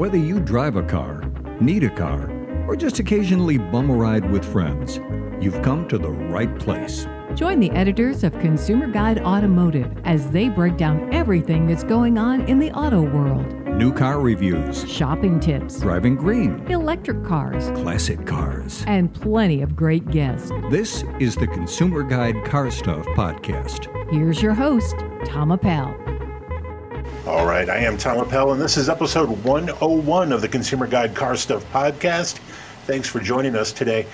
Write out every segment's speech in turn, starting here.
Whether you drive a car, need a car, or just occasionally bum a ride with friends, you've come to the right place. Join the editors of Consumer Guide Automotive as they break down everything that's going on in the auto world New car reviews, shopping tips, driving green, electric cars, classic cars. and plenty of great guests. This is the Consumer Guide Car Stuff Podcast. Here's your host, Tom Appel. All right, I am Tom Appel, and this is episode 101 of the Consumer Guide Car Stuff Podcast. Thanks for joining us today.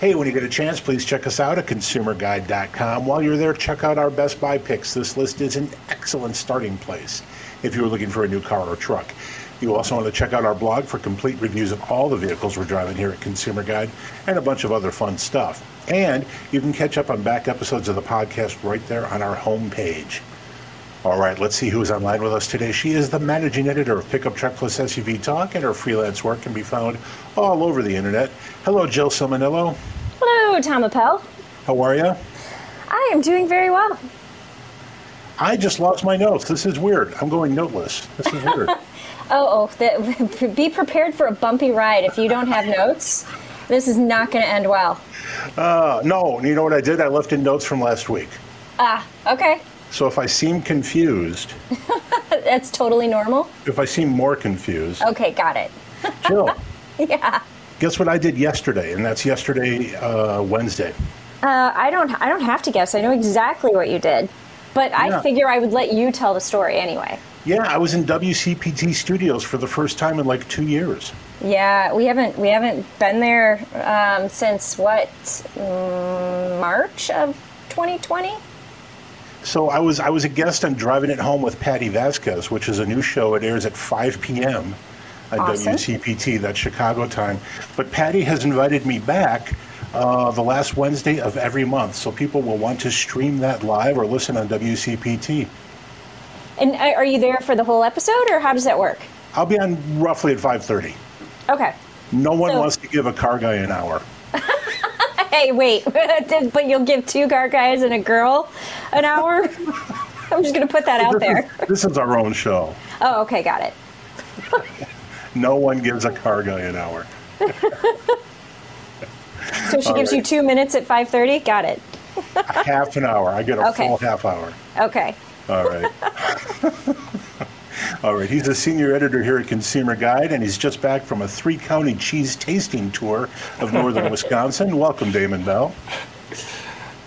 Hey, when you get a chance, please check us out at consumerguide.com. While you're there, check out our Best Buy picks. This list is an excellent starting place if you're looking for a new car or truck. You also want to check out our blog for complete reviews of all the vehicles we're driving here at Consumer Guide and a bunch of other fun stuff. And you can catch up on back episodes of the podcast right there on our homepage. All right, let's see who's online with us today. She is the managing editor of Pickup Truck Plus SUV Talk, and her freelance work can be found all over the internet. Hello, Jill Ciminillo. Hello, Tom Appel. How are you? I am doing very well. I just lost my notes. This is weird. I'm going noteless. This is weird. Oh, oh, that, be prepared for a bumpy ride. If you don't have notes, this is not going to end well. uh, no, you know what I did? I left in notes from last week. Ah, okay. So if I seem confused, That's totally normal. if I seem more confused, Okay, got it. Jill, Yeah. guess what I did yesterday? And that's yesterday, uh, Wednesday. Uh, I don't. I don't have to guess. I know exactly what you did, but Yeah. I figure I would let you tell the story anyway. Yeah, I was in WCPT studios for the first time in like two years. Yeah, we haven't we haven't been there um, since what mm, March of 2020. So I was I was a guest on Driving It Home with Patty Vasquez, which is a new show. It airs at 5 p.m. on Awesome. WCPT, that's Chicago time. But Patty has invited me back uh, the last Wednesday of every month, so people will want to stream that live or listen on WCPT. And are you there for the whole episode, or how does that work? I'll be on roughly at 5:30. Okay. No one So- wants to give a car guy an hour. Hey, wait, but you'll give two car guys and a girl an hour? I'm just going to put that out there. is, this is our own show. Oh, okay, got it. No one gives a car guy an hour. So she All gives you two minutes at 5.30? Got it. half an hour. I get a Okay. full half hour. Okay. All right. All right. He's a senior editor here at Consumer Guide, and he's just back from a three county cheese tasting tour of northern Wisconsin. Welcome, Damon Bell.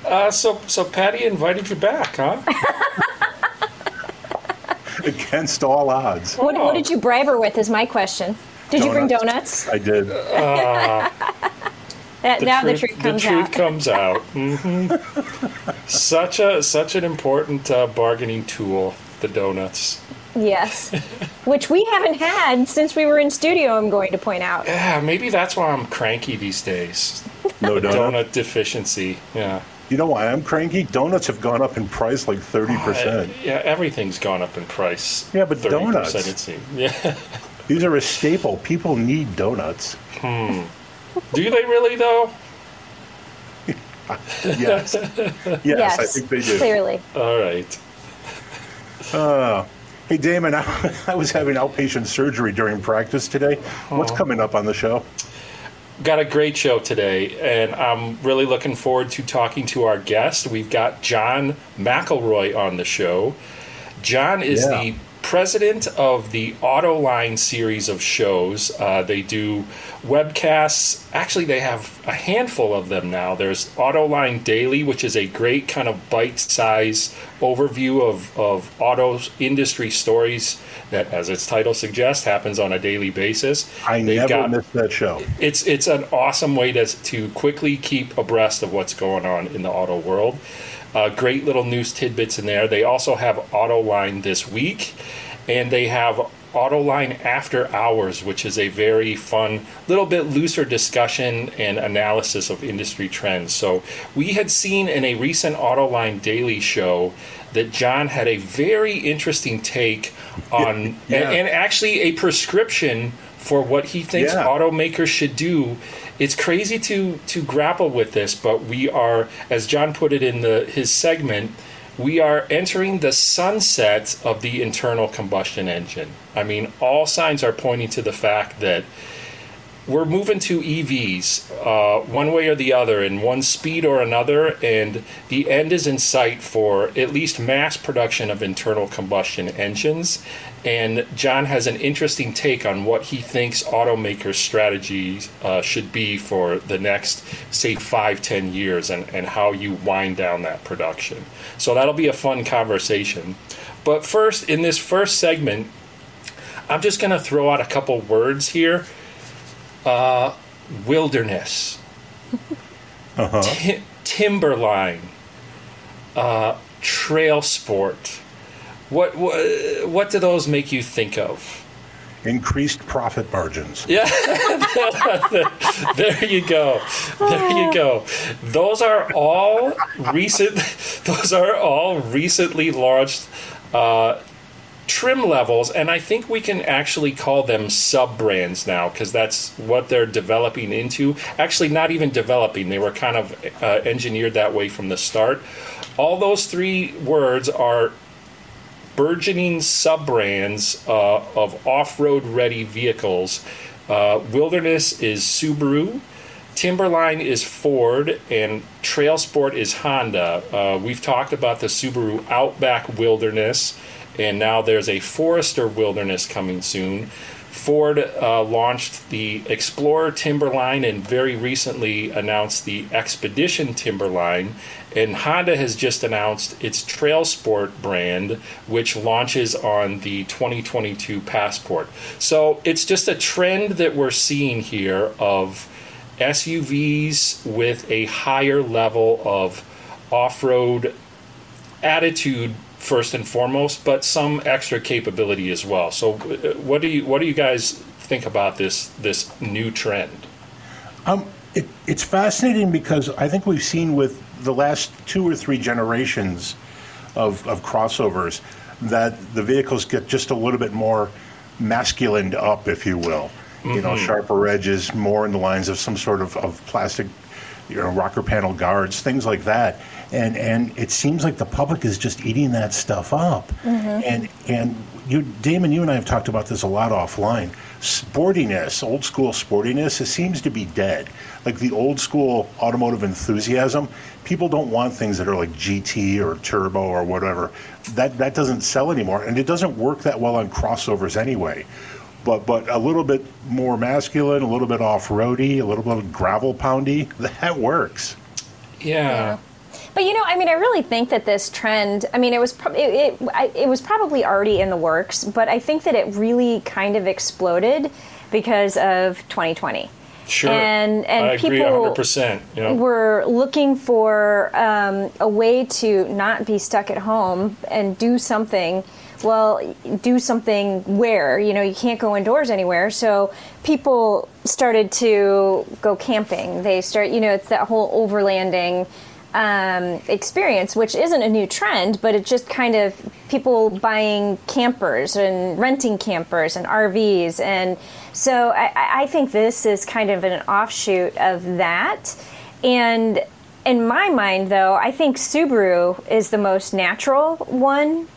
Uh, so, so Patty invited you back, huh? Against all odds. What, what did you bribe her with is my question. Did you bring Donuts. donuts? I did. That, now the truth comes the truth out. comes out. hmm such a such an important uh, bargaining tool. The donuts. Yes. Which we haven't had since we were in studio, I'm going to point out. Yeah, maybe that's why I'm cranky these days. No donut. Donut deficiency. Yeah. You know why I'm cranky? Donuts have gone up in price like 30%. Yeah, everything's gone up in price. Yeah, but 30%, donuts. It seems. Yeah. These are a staple. People need donuts. Hmm. Do they really though? Yes. Yes, I think they do. Clearly. All right. Hey, Damon, I, I was having outpatient surgery during practice today. What's oh. coming up on the show? Got a great show today, and I'm really looking forward to talking to our guest. We've got John McElroy on the show. John is Yeah. the president of the Autoline series of shows. Uh, they do webcasts. Actually, they have a handful of them now. There's Autoline Daily, which is a great kind of bite size overview of, of auto industry stories that, as its title suggests, happens on a daily basis. I They've never got- missed that show. it's it's an awesome way to to quickly keep abreast of what's going on in the auto world. Uh, great little news tidbits in there. They also have Autoline this week, and they have Autoline After Hours, which is a very fun, little bit looser discussion and analysis of industry trends. So we had seen in a recent Autoline Daily show that John had a very interesting take on, Yeah. and, and actually a prescription for what he thinks Yeah. automakers should do. It's crazy to to grapple with this, but we are, as John put it in the his segment, we are entering the sunset of the internal combustion engine. I mean, all signs are pointing to the fact that we're moving to EVs, uh, one way or the other, in one speed or another, and the end is in sight for at least mass production of internal combustion engines. And John has an interesting take on what he thinks automakers' strategies uh, should be for the next, say, five, ten years, and, and how you wind down that production. So that'll be a fun conversation. But first, in this first segment, I'm just going to throw out a couple words here uh, wilderness, Uh-huh. ti- timberline, uh, trail sport. What, what what do those make you think of? Increased profit margins. Yeah, there you go. There you go. Those are all recent. Those are all recently launched uh, trim levels, and I think we can actually call them sub brands now because that's what they're developing into. Actually, not even developing; they were kind of uh, engineered that way from the start. All those three words are burgeoning sub brands uh, of off road ready vehicles. Uh, Wilderness is Subaru, Timberline is Ford, and Trail Sport is Honda. Uh, we've talked about the Subaru Outback Wilderness, and now there's a Forester Wilderness coming soon. Ford uh, launched the Explorer Timberline and very recently announced the Expedition Timberline. And Honda has just announced its Trail Sport brand, which launches on the 2022 Passport. So it's just a trend that we're seeing here of SUVs with a higher level of off road attitude first and foremost, but some extra capability as well. So, uh, what do you what do you guys think about this this new trend? Um, it, it's fascinating because I think we've seen with the last two or three generations of, of crossovers that the vehicles get just a little bit more masculined up, if you will. You know, sharper edges, more in the lines of some sort of, of plastic, you know, rocker panel guards, things like that. And and it seems like the public is just eating that stuff up. Mm-hmm. And and you, Damon, you and I have talked about this a lot offline. Sportiness, old school sportiness, it seems to be dead. Like the old school automotive enthusiasm, people don't want things that are like GT or turbo or whatever. That that doesn't sell anymore, and it doesn't work that well on crossovers anyway. But but a little bit more masculine, a little bit off roady, a little bit gravel poundy, that works. Yeah. But you know, I mean, I really think that this trend. I mean, it was pro- it, it, it was probably already in the works, but I think that it really kind of exploded because of 2020. Sure. And and I people 100%. You know? were looking for um, a way to not be stuck at home and do something. Well, do something where you know you can't go indoors anywhere. So people started to go camping. They start, you know, it's that whole overlanding um, experience, which isn't a new trend, but it just kind of people buying campers and renting campers and RVs. And so I, I think this is kind of an offshoot of that. And in my mind, though, I think Subaru is the most natural one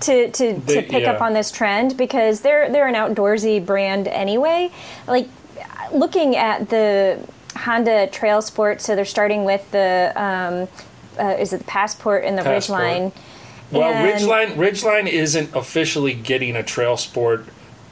to, to, They- to pick yeah. up on this trend because they're they're an outdoorsy brand anyway. Like looking at the Honda Trail Sport, so they're starting with the um, uh, is it the Passport and the Passport. Ridgeline. Well, And- Ridgeline Ridgeline isn't officially getting a Trail Sport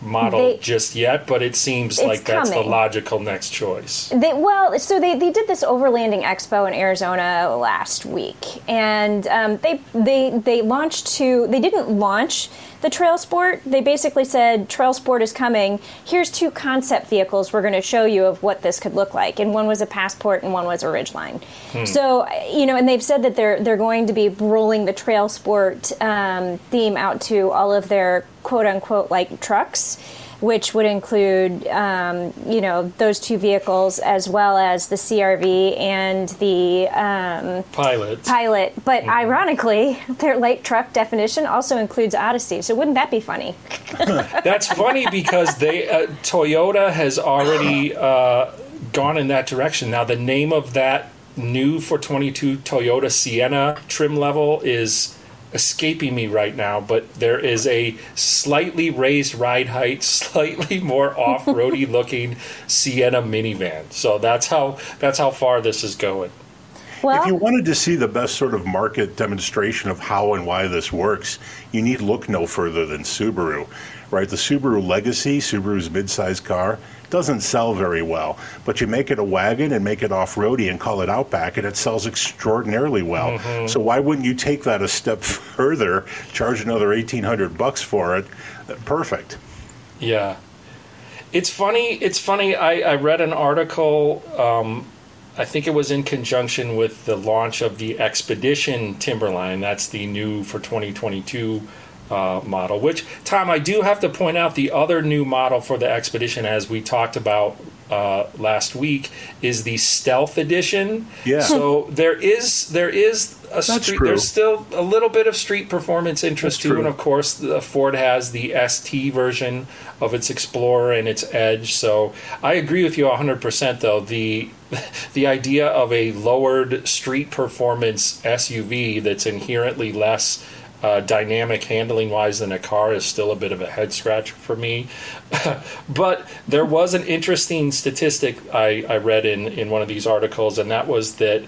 model They- just yet, but it seems like that's the logical next choice. They, well, so they, they did this overlanding expo in Arizona last week, and um, they they they launched two. They didn't launch the Trail Sport. They basically said Trail Sport is coming. Here's two concept vehicles we're going to show you of what this could look like, and one was a Passport and one was a Ridgeline. So you know, and they've said that they're they're going to be rolling the Trail Sport um, theme out to all of their quote unquote like trucks which would include, um, you know, those two vehicles as well as the CRV and the um, Pilot. Pilot. But ironically, their light truck definition also includes Odyssey. So wouldn't that be funny? That's funny because they uh, Toyota has already uh, gone in that direction. Now the name of that new for 22 Toyota Sienna trim level is escaping me right now, but there is a slightly raised ride height, slightly more off-roady looking Sienna minivan. So that's how that's how far this is going. Well, If you wanted to see the best sort of market demonstration of how and why this works, you need look no further than Subaru, right? The Subaru Legacy, Subaru's midsize car, doesn't sell very well, but you make it a wagon and make it off-roady and call it Outback, and it sells extraordinarily well. So why wouldn't you take that a step further, charge another eighteen hundred bucks for it? Perfect. Yeah, it's funny. It's funny. I, I read an article. Um, I think it was in conjunction with the launch of the Expedition Timberline. That's the new for 2022 uh, model. Which Tom, I do have to point out the other new model for the Expedition, as we talked about uh, last week, is the Stealth Edition. Yeah. So there is there is a That's street. true. There's still a little bit of street performance interest That's too, true. and of course, the Ford has the ST version of its Explorer and its Edge. So I agree with you 100%. Though the the idea of a lowered street performance SUV that's inherently less uh, dynamic handling wise than a car is still a bit of a head scratcher for me. but there was an interesting statistic I, I read in, in one of these articles, and that was that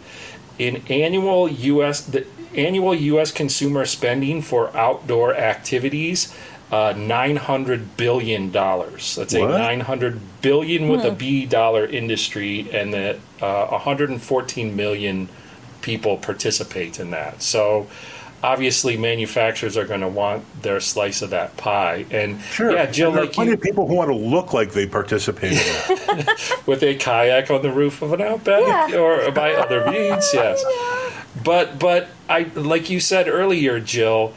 in annual U.S. the annual U.S. consumer spending for outdoor activities, uh, nine hundred billion dollars. That's a What? nine hundred billion with a B dollar industry, and that uh, one hundred and fourteen million people participate in that. So. Obviously, manufacturers are going to want their slice of that pie, and Sure. yeah, Jill, And there are like plenty you, of people who want to look like they participated in that. with a kayak on the roof of an outback Yeah. or by other means yes but but i like you said earlier jill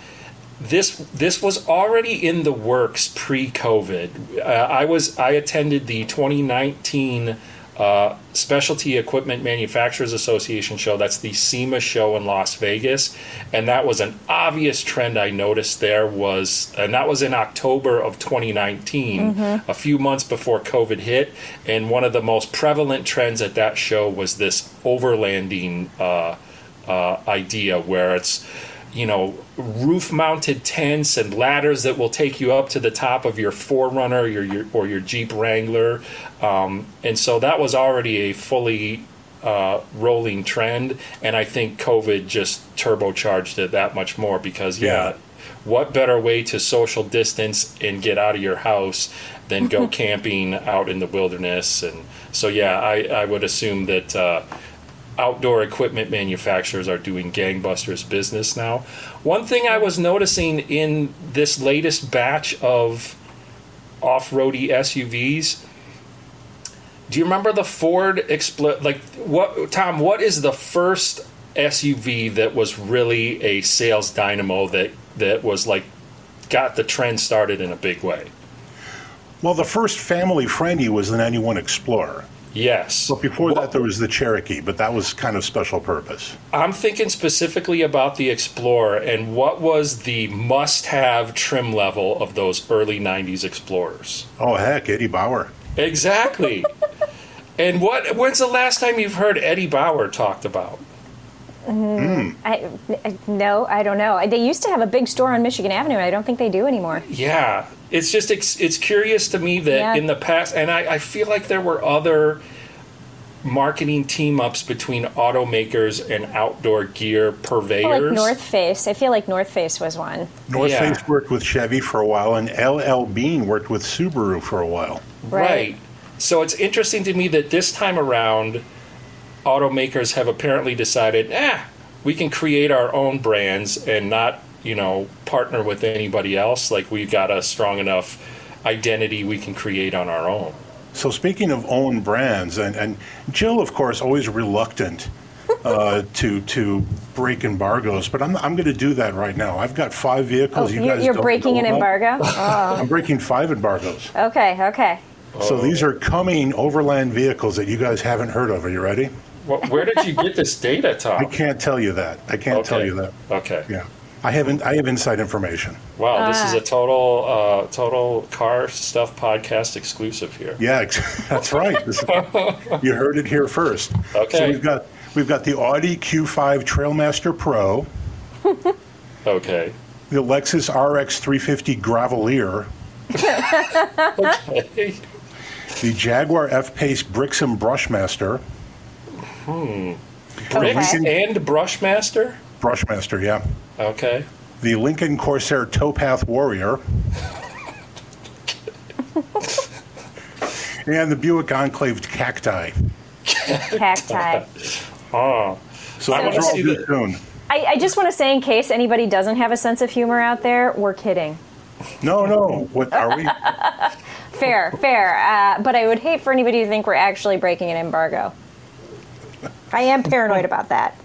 this this was already in the works pre-covid uh, i was i attended the 2019 uh, Specialty Equipment Manufacturers Association show. That's the SEMA show in Las Vegas, and that was an obvious trend I noticed. There was, and that was in October of 2019, a few months before COVID hit. And one of the most prevalent trends at that show was this overlanding uh, uh, idea, where it's you know, roof mounted tents and ladders that will take you up to the top of your 4Runner your, your, or your Jeep Wrangler. Um, and so that was already a fully uh, rolling trend. And I think COVID just turbocharged it that much more because, yeah, Yeah. what better way to social distance and get out of your house than go camping out in the wilderness? And so, yeah, I, I would assume that. Uh, outdoor equipment manufacturers are doing gangbusters business now. One thing I was noticing in this latest batch of off-roady SUVs, do you remember the Ford Expl like what Tom, what is the first SUV that was really a sales dynamo that that was like got the trend started in a big way? well, the first family friendly was the 91 Explorer. Yes. But before What- that, there was the Cherokee, but that was kind of special purpose. I'm thinking specifically about the Explorer and what was the must have trim level of those early 90s Explorers. Oh, heck, Eddie Bauer. Exactly. and what when's the last time you've heard Eddie Bauer talked about? Mm. I, I- no, I don't know. They used to have a big store on Michigan Avenue. I don't think they do anymore. Yeah. It's just it's, it's curious to me that Yeah. in the past and I, I feel like there were other marketing team ups between automakers and outdoor gear purveyors. like North Face. I feel like North Face was one. North Yeah. Face worked with Chevy for a while, and LL Bean worked with Subaru for a while. Right. Right. So it's interesting to me that this time around, automakers have apparently decided, ah, we can create our own brands and not, you know, partner with anybody else. Like we've got a strong enough identity we can create on our own. So speaking of own brands, and, and Jill, of course, always reluctant uh, to to break embargoes, but I'm, I'm going to do that right now. I've got five vehicles. you you're, guys you're don't breaking know an embargo? Oh, I'm breaking five embargoes. okay, okay. So Oh. these are coming overland vehicles that you guys haven't heard of. Are you ready? Well, where did you get this data, Tom? I can't tell you that. I can't tell you that. Okay. Yeah, I haven't. I have inside information. Wow, this is a total, uh, total car stuff podcast exclusive here. Yeah, that's right. This is- you heard it here first. Okay. So Okay. we've got we've got the Audi Q5 Trailmaster Pro. Okay. The Lexus RX 350 Gravelier. Okay. The Jaguar F Pace Brixham Brushmaster. Bricks Okay. and Brushmaster. Brushmaster, yeah. Okay. The Lincoln Corsair Towpath Warrior. and the Buick Enclave Cacti. Cacti. Oh. So I those wanna all see due the- soon. I, I just want to say, in case anybody doesn't have a sense of humor out there, we're kidding. No, no. What are we? Fair, fair. Uh, but I would hate for anybody to think we're actually breaking an embargo. I am paranoid about that.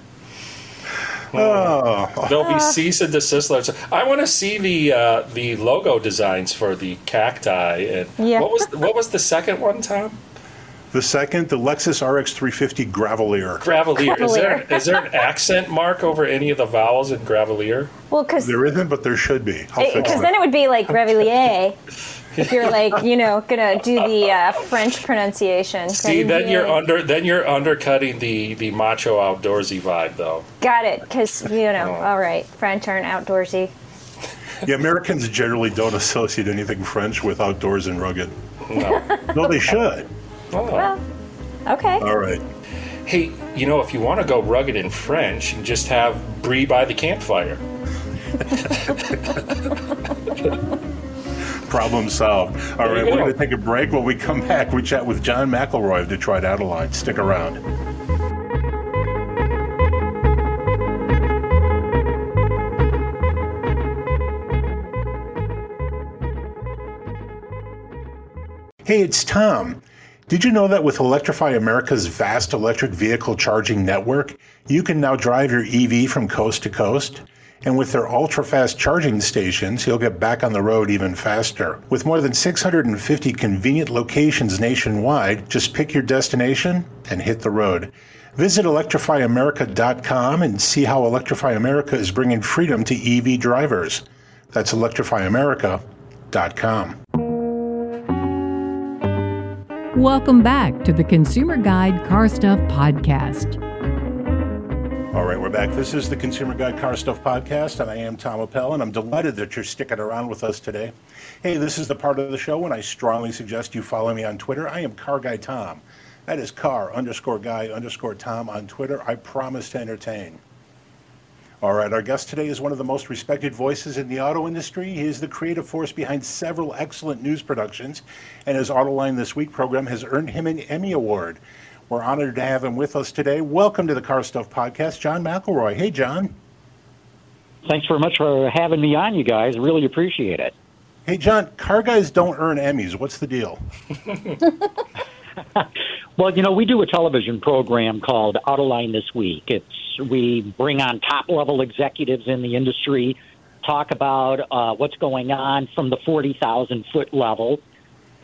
Oh, There'll be cease and desist letters. I want to see the uh, the logo designs for the cacti. And Yeah. what was what was the second one, Tom? the second, the Lexus RX 350 Gravelier. Gravelier. Is there Gravelier. is there an accent mark over any of the vowels in Gravelier? Well, because There isn't, but there should be. Because then it would be like Revelier. if you're like, you know, gonna do the uh, French pronunciation. See, then you're Revelier. under then you're undercutting the the macho outdoorsy vibe, though. Got it, because you know. Oh. All right, French aren't outdoorsy. Yeah, Americans generally don't associate anything French with outdoors and rugged. No. No, they should. Oh. Well, okay. All right. Hey, you know, if you want to go rugged in French, you just have brie by the campfire. Problem solved. All right, we're going to take a break. When we come back, we chat with John McElroy of Detroit Autoline. Stick around. Hey, it's Tom. Did you know that with Electrify America's vast electric vehicle charging network, you can now drive your EV from coast to coast? And with their ultra fast charging stations, you'll get back on the road even faster. With more than 650 convenient locations nationwide, just pick your destination and hit the road. Visit electrifyamerica.com and see how Electrify America is bringing freedom to EV drivers. That's electrifyamerica.com. Welcome back to the Consumer Guide Car Stuff Podcast. All right, we're back. This is the Consumer Guide Car Stuff Podcast, and I am Tom Appel, and I'm delighted that you're sticking around with us today. Hey, this is the part of the show when I strongly suggest you follow me on Twitter. I am Car Guy Tom. That is car underscore guy underscore Tom on Twitter. I promise to entertain. All right, our guest today is one of the most respected voices in the auto industry. He is the creative force behind several excellent news productions, and his Autoline This Week program has earned him an Emmy Award. We're honored to have him with us today. Welcome to the Car Stuff Podcast, John McElroy. Hey, John. Thanks very much for having me on, you guys. Really appreciate it. Hey, John, car guys don't earn Emmys. What's the deal? Well, you know, we do a television program called Autoline This Week. It's we bring on top level executives in the industry, talk about uh, what's going on from the forty thousand foot level.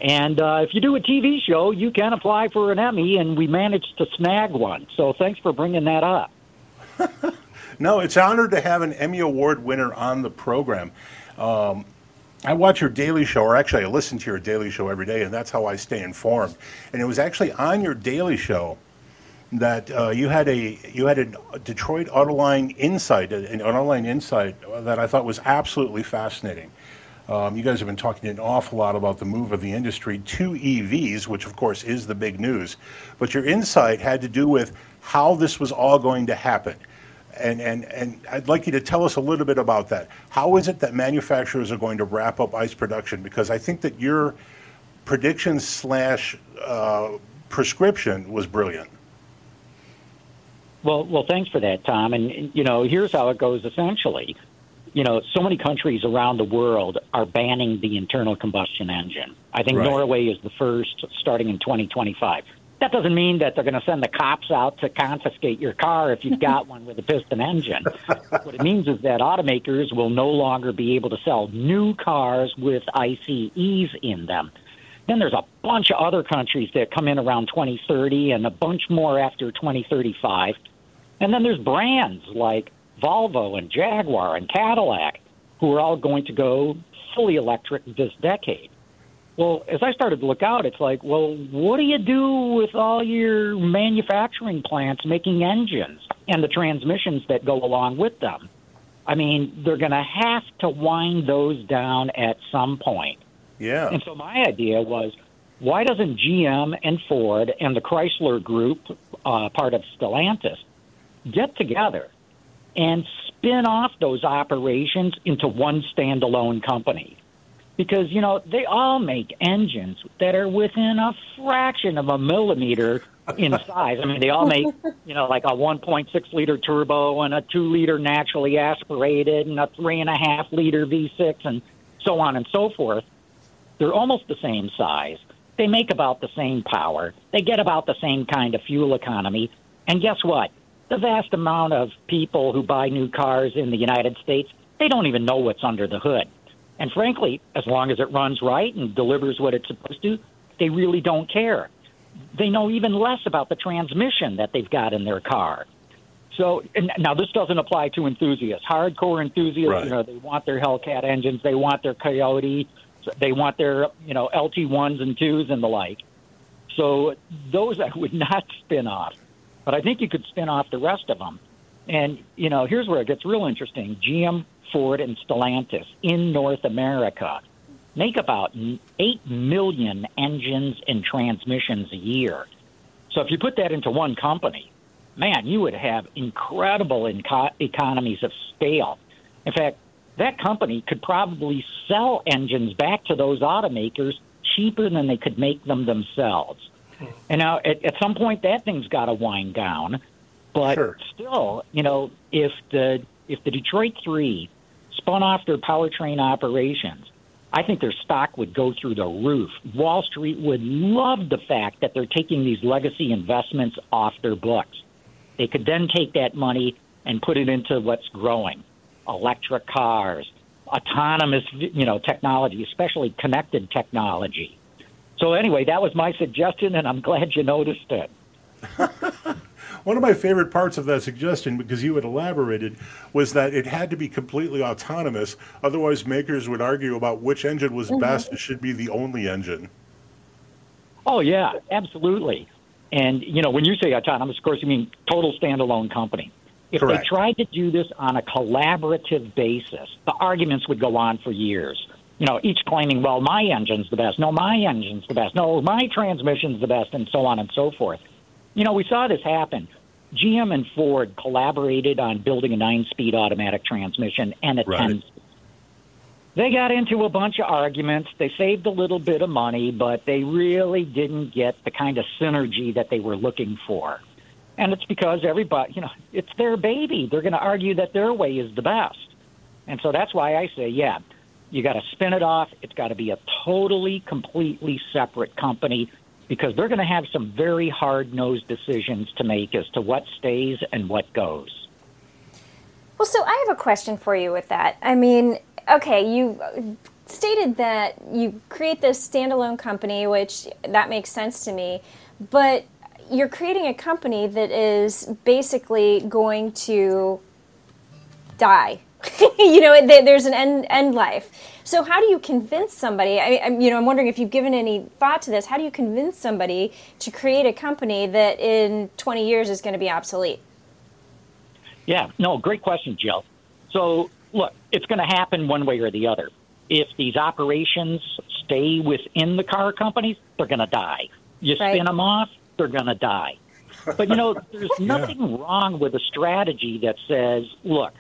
And uh, if you do a TV show, you can apply for an Emmy, and we managed to snag one. So thanks for bringing that up. No, it's an honor to have an Emmy Award winner on the program. Um, I watch your daily show, or actually, I listen to your daily show every day, and that's how I stay informed. And it was actually on your daily show that uh, you had a you had a Detroit Autoline insight, an Autoline insight that I thought was absolutely fascinating. Um, you guys have been talking an awful lot about the move of the industry to EVs, which of course is the big news. But your insight had to do with how this was all going to happen. And, and, and I'd like you to tell us a little bit about that. How is it that manufacturers are going to wrap up ICE production? Because I think that your prediction slash uh, prescription was brilliant. Well, well, thanks for that, Tom. And you know, here's how it goes. Essentially, you know, so many countries around the world are banning the internal combustion engine. I think Right. Norway is the first, starting in 2025. That doesn't mean that they're going to send the cops out to confiscate your car if you've got one with a piston engine. what it means is that automakers will no longer be able to sell new cars with ICEs in them. Then there's a bunch of other countries that come in around 2030 and a bunch more after 2035. And then there's brands like Volvo and Jaguar and Cadillac who are all going to go fully electric this decade. Well, as I started to look out, it's like, well, what do you do with all your manufacturing plants making engines and the transmissions that go along with them? I mean, they're going to have to wind those down at some point. Yeah. And so my idea was, why doesn't GM and Ford and the Chrysler Group, uh, part of Stellantis, get together and spin off those operations into one standalone company? Because, you know, they all make engines that are within a fraction of a millimeter in size. I mean, they all make, you know, like a 1.6 liter turbo and a 2 liter naturally aspirated and a 3.5 liter V6 and so on and so forth. They're almost the same size. They make about the same power. They get about the same kind of fuel economy. And guess what? The vast amount of people who buy new cars in the United States, they don't even know what's under the hood. And frankly, as long as it runs right and delivers what it's supposed to, they really don't care. They know even less about the transmission that they've got in their car. So and now this doesn't apply to enthusiasts. Hardcore enthusiasts, Right. you know, they want their Hellcat engines, they want their Coyote, they want their you know LT ones and twos and the like. So those I would not spin off, but I think you could spin off the rest of them. And you know, here's where it gets real interesting: GM, Ford, and Stellantis in North America make about eight million engines and transmissions a year. So if you put that into one company, man, you would have incredible inco- economies of scale. In fact, that company could probably sell engines back to those automakers cheaper than they could make them themselves. And now, at, at some point, that thing's got to wind down. But Sure. still, you know, if the if the Detroit Three spun off their powertrain operations, I think their stock would go through the roof. Wall Street would love the fact that they're taking these legacy investments off their books. They could then take that money and put it into what's growing electric cars, autonomous you know technology, especially connected technology. So anyway, that was my suggestion, and I'm glad you noticed it. One of my favorite parts of that suggestion, because you had elaborated, was that it had to be completely autonomous. Otherwise, makers would argue about which engine was mm-hmm. best It should be the only engine. Oh yeah, absolutely. And you know, when you say autonomous, of course, you mean total standalone company. If Correct. they tried to do this on a collaborative basis, the arguments would go on for years. You know, each claiming, "Well, my engine's the best." No, my engine's the best. No, my transmission's the best, and so on and so forth. You know, we saw this happen. GM and Ford collaborated on building a nine-speed automatic transmission and a Right. they got into a bunch of arguments. They saved a little bit of money, but they really didn't get the kind of synergy that they were looking for. And it's because everybody, you know, it's their baby. They're going to argue that their way is the best. And so that's why I say, yeah, you got to spin it off. It's got to be a totally, completely separate company because they're going to have some very hard nosed decisions to make as to what stays and what goes. Well, so I have a question for you with that. I mean, okay, you stated that you create this standalone company, which that makes sense to me, but you're creating a company that is basically going to die. you know, there- there's an end end life. So how do you convince somebody? I, I'm, you know, I'm wondering if you've given any thought to this. How do you convince somebody to create a company that in 20 years is going to be obsolete? Yeah, no, great question, Jill. So, look, it's going to happen one way or the other. If these operations stay within the car companies, they're going to die. You Right. spin them off, they're going to die. But, you know, there's nothing wrong with a strategy that says, look,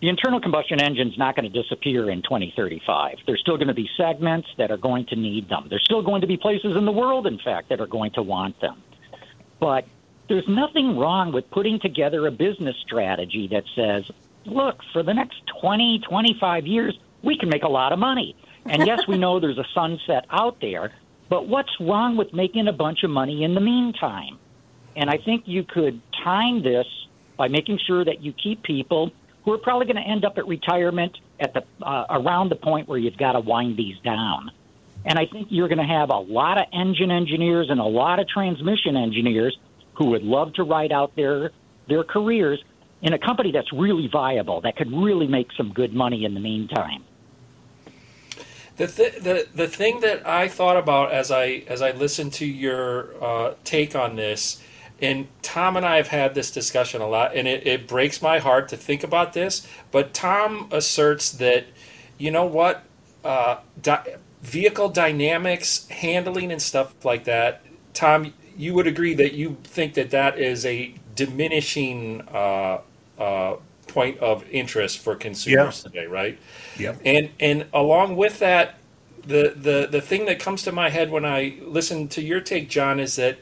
the internal combustion engine's not going to disappear in 2035. There's still going to be segments that are going to need them. There's still going to be places in the world, in fact, that are going to want them. But there's nothing wrong with putting together a business strategy that says, look, for the next 20, 25 years, we can make a lot of money. And yes, we know there's a sunset out there, but what's wrong with making a bunch of money in the meantime? And I think you could time this by making sure that you keep people who are probably going to end up at retirement at the uh, around the point where you've got to wind these down. And I think you're going to have a lot of engine engineers and a lot of transmission engineers who would love to ride out their their careers in a company that's really viable that could really make some good money in the meantime. The, th- the the thing that I thought about as I as I listened to your uh, take on this and Tom and I have had this discussion a lot, and it, it breaks my heart to think about this. But Tom asserts that, you know what, uh, di- vehicle dynamics, handling, and stuff like that. Tom, you would agree that you think that that is a diminishing uh, uh, point of interest for consumers yeah. today, right? Yep. And and along with that, the, the the thing that comes to my head when I listen to your take, John, is that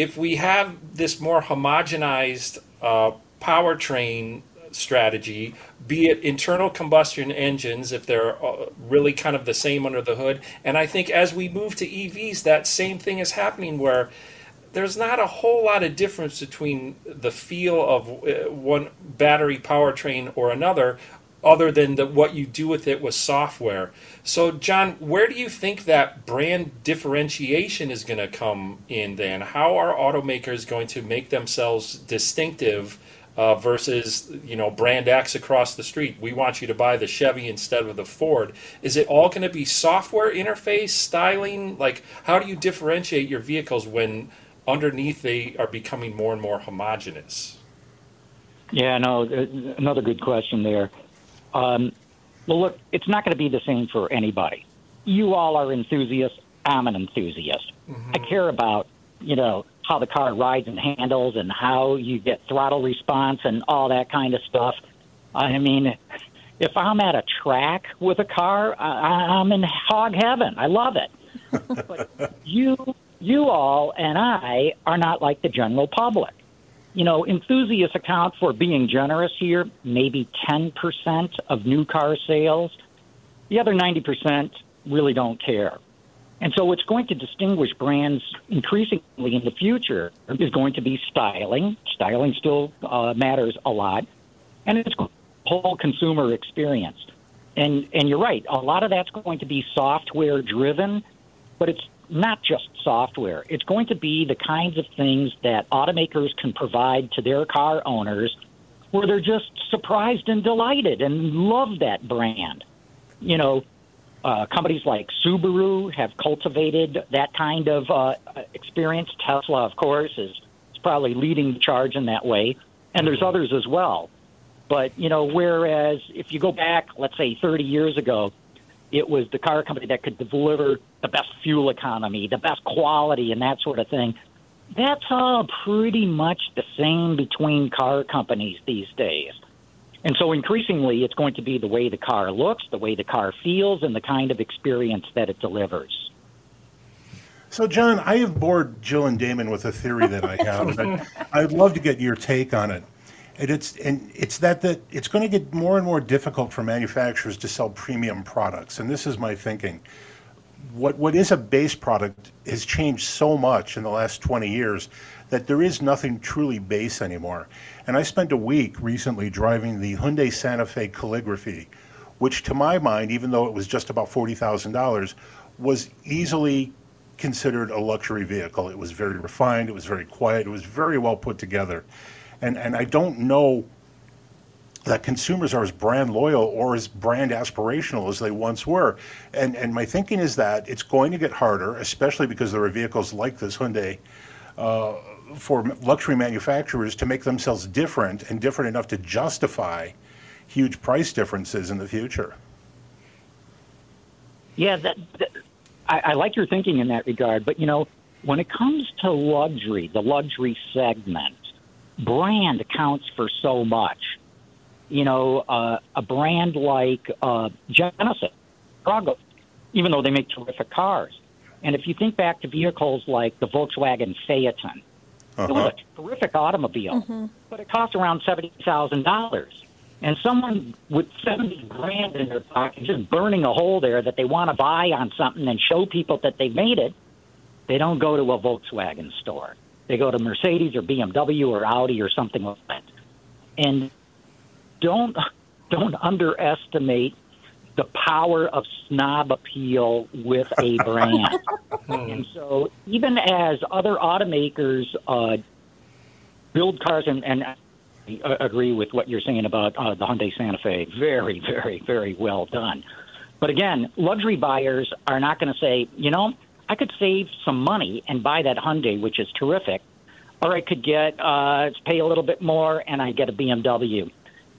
if we have this more homogenized uh, powertrain strategy, be it internal combustion engines, if they're uh, really kind of the same under the hood. And I think as we move to EVs, that same thing is happening where there's not a whole lot of difference between the feel of uh, one battery powertrain or another other than the, what you do with it with software. So, John, where do you think that brand differentiation is going to come in then? How are automakers going to make themselves distinctive uh, versus, you know, brand X across the street? We want you to buy the Chevy instead of the Ford. Is it all going to be software interface, styling? Like, how do you differentiate your vehicles when underneath they are becoming more and more homogenous? Yeah, no, uh, another good question there. Um, well, look, it's not going to be the same for anybody. You all are enthusiasts. I'm an enthusiast. Mm-hmm. I care about, you know, how the car rides and handles and how you get throttle response and all that kind of stuff. I mean, if I'm at a track with a car, I, I'm in hog heaven. I love it. but you, you all, and I are not like the general public you know, enthusiasts account for being generous here, maybe 10% of new car sales. The other 90% really don't care. And so, what's going to distinguish brands increasingly in the future is going to be styling. Styling still uh, matters a lot, and it's whole consumer experience. And and you're right, a lot of that's going to be software driven, but it's not just software. It's going to be the kinds of things that automakers can provide to their car owners where they're just surprised and delighted and love that brand. You know, uh, companies like Subaru have cultivated that kind of uh, experience. Tesla, of course, is, is probably leading the charge in that way, and there's others as well. But, you know, whereas if you go back, let's say 30 years ago, it was the car company that could deliver the best fuel economy, the best quality, and that sort of thing. That's all pretty much the same between car companies these days. And so increasingly, it's going to be the way the car looks, the way the car feels, and the kind of experience that it delivers. So, John, I have bored Jill and Damon with a theory that I have. But I'd love to get your take on it. And it's and it's that that it's going to get more and more difficult for manufacturers to sell premium products. And this is my thinking. What what is a base product has changed so much in the last 20 years that there is nothing truly base anymore. And I spent a week recently driving the Hyundai Santa Fe Calligraphy, which to my mind, even though it was just about $40,000, was easily considered a luxury vehicle. It was very refined, it was very quiet, it was very well put together and and I don't know that consumers are as brand loyal or as brand aspirational as they once were. And and my thinking is that it's going to get harder, especially because there are vehicles like this Hyundai. Uh, for luxury manufacturers to make themselves different and different enough to justify huge price differences in the future. Yeah, that, that I, I like your thinking in that regard. But you know, when it comes to luxury, the luxury segment, brand accounts for so much. You know, uh, a brand like uh, Genesis, Chicago, even though they make terrific cars. And if you think back to vehicles like the Volkswagen Phaeton, uh-huh. it was a uh-huh. terrific automobile, mm-hmm. but it cost around seventy thousand dollars. And someone with seventy grand in their pocket, just burning a hole there that they want to buy on something and show people that they've made it, they don't go to a Volkswagen store. They go to Mercedes or BMW or Audi or something like that. And don't don't underestimate the power of snob appeal with a brand. and so, even as other automakers uh, build cars, and, and I agree with what you're saying about uh, the Hyundai Santa Fe, very, very, very well done. But again, luxury buyers are not going to say, you know, I could save some money and buy that Hyundai, which is terrific, or I could get uh, pay a little bit more and I get a BMW,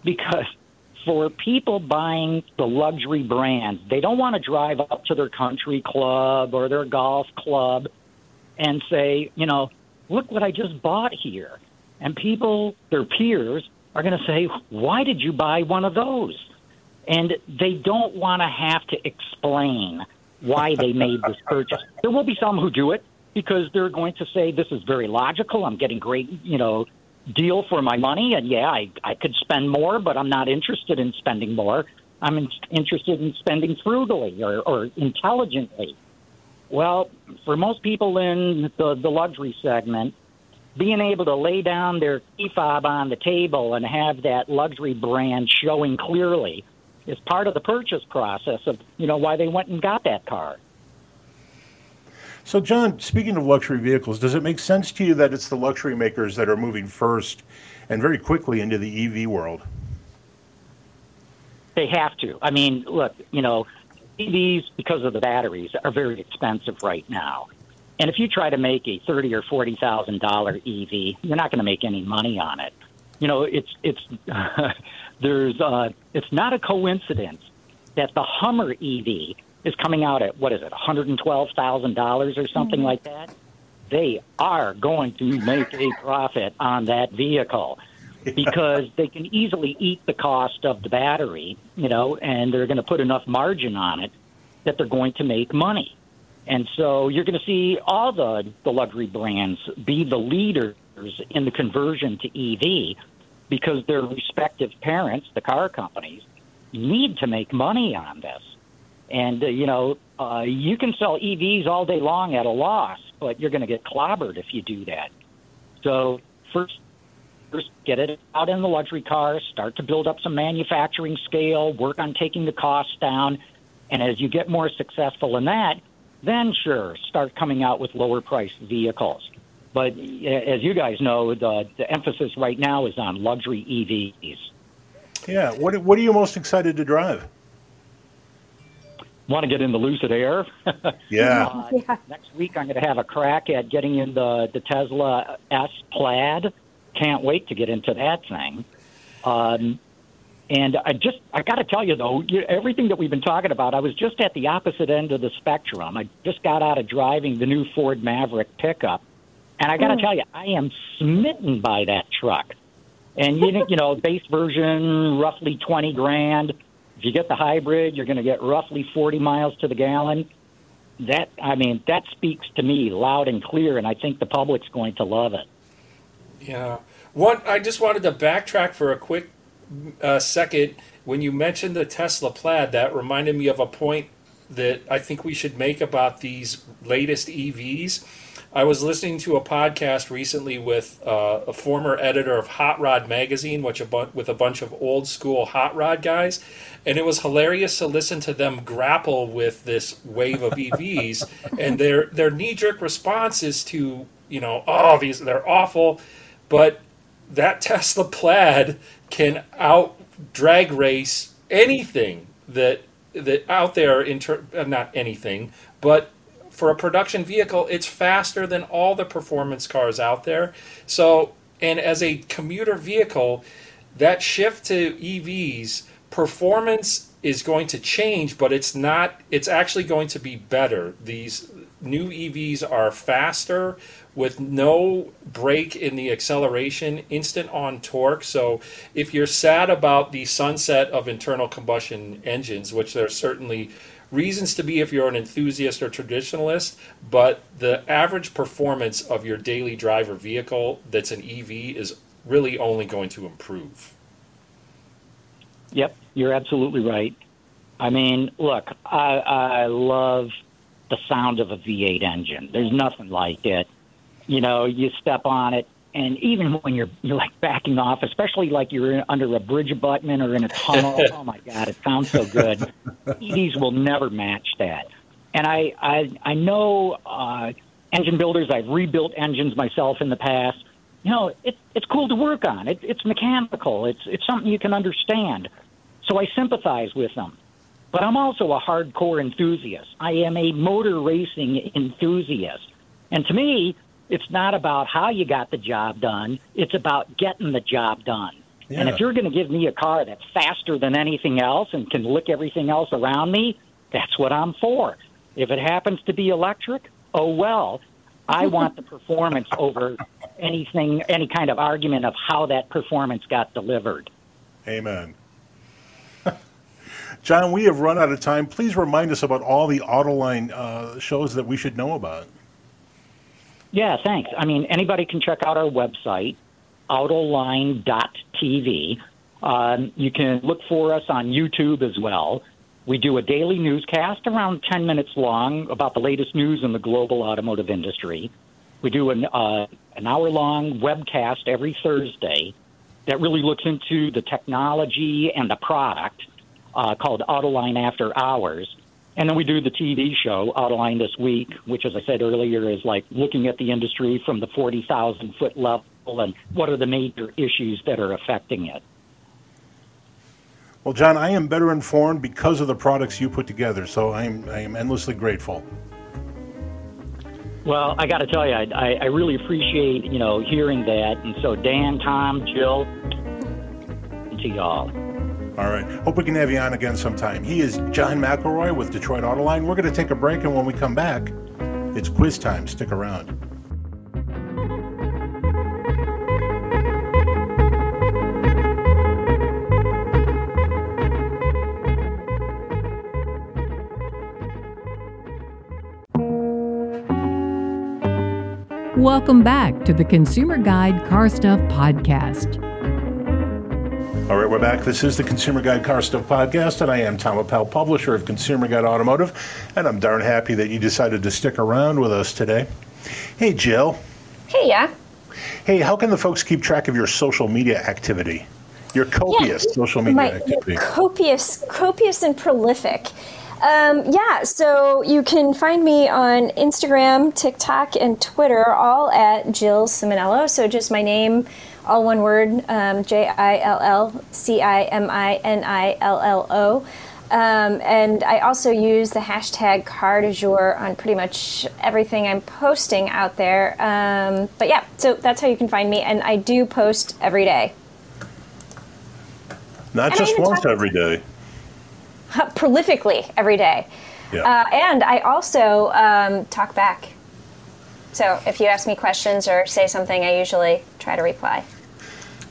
because for people buying the luxury brands, they don't want to drive up to their country club or their golf club and say, you know, look what I just bought here. And people, their peers, are going to say, why did you buy one of those? And they don't want to have to explain why they made this purchase. There will be some who do it because they're going to say, this is very logical. I'm getting great, you know, deal for my money. And yeah, I, I could spend more, but I'm not interested in spending more. I'm in, interested in spending frugally or, or intelligently. Well, for most people in the, the luxury segment, being able to lay down their key fob on the table and have that luxury brand showing clearly is part of the purchase process of you know why they went and got that car. So, John, speaking of luxury vehicles, does it make sense to you that it's the luxury makers that are moving first and very quickly into the EV world? They have to. I mean, look, you know, EVs because of the batteries are very expensive right now. And if you try to make a thirty or forty thousand dollar EV, you're not going to make any money on it. You know, it's it's there's uh, it's not a coincidence that the Hummer EV is coming out at what is it, one hundred and twelve thousand dollars or something mm-hmm. like that. They are going to make a profit on that vehicle because they can easily eat the cost of the battery, you know, and they're going to put enough margin on it that they're going to make money. And so you're going to see all the, the luxury brands be the leaders in the conversion to EV because their respective parents, the car companies, need to make money on this. And, uh, you know, uh, you can sell EVs all day long at a loss, but you're going to get clobbered if you do that. So, first, first, get it out in the luxury cars, start to build up some manufacturing scale, work on taking the costs down. And as you get more successful in that, then sure, start coming out with lower priced vehicles. But as you guys know, the, the emphasis right now is on luxury EVs. Yeah. What, what are you most excited to drive? Want to get in the Lucid Air? yeah. uh, yeah. Next week, I'm going to have a crack at getting in the, the Tesla S Plaid. Can't wait to get into that thing. Um, and I just, I got to tell you though, everything that we've been talking about, I was just at the opposite end of the spectrum. I just got out of driving the new Ford Maverick pickup, and I got to mm. tell you, I am smitten by that truck. And you, you know, base version roughly twenty grand. If you get the hybrid, you're going to get roughly forty miles to the gallon. That, I mean, that speaks to me loud and clear, and I think the public's going to love it. Yeah. One, I just wanted to backtrack for a quick uh, second, when you mentioned the Tesla Plaid, that reminded me of a point that I think we should make about these latest EVs. I was listening to a podcast recently with uh, a former editor of Hot Rod magazine, which a bu- with a bunch of old school hot rod guys, and it was hilarious to listen to them grapple with this wave of EVs and their their knee jerk response is to you know oh these they're awful, but that Tesla Plaid can out drag race anything that that out there in ter- uh, not anything, but for a production vehicle, it's faster than all the performance cars out there. So, and as a commuter vehicle, that shift to EVs, performance is going to change, but it's not. It's actually going to be better. These new EVs are faster with no break in the acceleration, instant on torque. So if you're sad about the sunset of internal combustion engines, which there's certainly reasons to be if you're an enthusiast or traditionalist, but the average performance of your daily driver vehicle that's an EV is really only going to improve. Yep, you're absolutely right. I mean, look, I, I love the sound of a V8 engine. There's nothing like it you know, you step on it, and even when you're you're like backing off, especially like you're under a bridge abutment or in a tunnel, oh my god, it sounds so good. EVs will never match that. And I I I know uh, engine builders. I've rebuilt engines myself in the past. You know, it, it's cool to work on. It, it's mechanical. It's it's something you can understand. So I sympathize with them. But I'm also a hardcore enthusiast. I am a motor racing enthusiast. And to me, It's not about how you got the job done. It's about getting the job done. And if you're going to give me a car that's faster than anything else and can lick everything else around me, that's what I'm for. If it happens to be electric, oh well. I want the performance over anything, any kind of argument of how that performance got delivered. Amen. John, we have run out of time. Please remind us about all the Autoline uh, shows that we should know about. Yeah, thanks. I mean, anybody can check out our website, autoline.tv. Um, you can look for us on YouTube as well. We do a daily newscast around 10 minutes long about the latest news in the global automotive industry. We do an, uh, an hour long webcast every Thursday that really looks into the technology and the product uh, called Autoline After Hours. And then we do the TV show, Autoline This Week, which, as I said earlier, is like looking at the industry from the 40,000 foot level and what are the major issues that are affecting it. Well, John, I am better informed because of the products you put together, so I am, I am endlessly grateful. Well, I got to tell you, I, I I really appreciate you know hearing that, and so Dan, Tom, Jill, to y'all. All right. Hope we can have you on again sometime. He is John McElroy with Detroit Autoline. We're going to take a break, and when we come back, it's quiz time. Stick around. Welcome back to the Consumer Guide Car Stuff Podcast. All right, we're back. This is the Consumer Guide Car Stuff Podcast, and I am Tom Appel, publisher of Consumer Guide Automotive, and I'm darn happy that you decided to stick around with us today. Hey, Jill. Hey, yeah. Hey, how can the folks keep track of your social media activity? Your copious social media My, activity. copious, copious and prolific. Um, yeah, so you can find me on Instagram, TikTok, and Twitter, all at Jill Ciminillo. So just my name, all one word, um, J I L L C I M I N I L L O. Um, and I also use the hashtag car du jour on pretty much everything I'm posting out there. Um, but yeah, so that's how you can find me. And I do post every day. Not and just once every day. prolifically every day. Yeah. Uh, and I also um, talk back. So if you ask me questions or say something, I usually try to reply.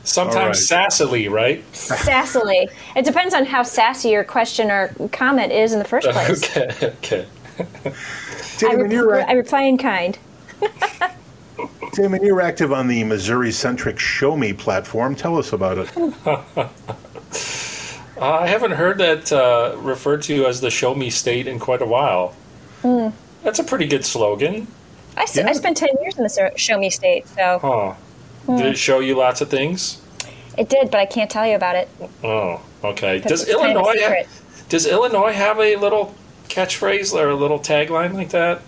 Sometimes All sassily, right? Sassily. It depends on how sassy your question or comment is in the first place. Okay, okay. I, Damon, you're, reply, I reply in kind. Damon, you're active on the Missouri centric Show Me platform. Tell us about it. Uh, I haven't heard that uh, referred to as the show me state in quite a while. Hmm. That's a pretty good slogan. I, s- Yeah. I spent 10 years in the show me state, so Huh. Hmm. Did it show you lots of things? it did, but I can't tell you about it. Oh, okay. Does it's kind of Illinois ha- does Illinois have a little catchphrase or a little tagline like that?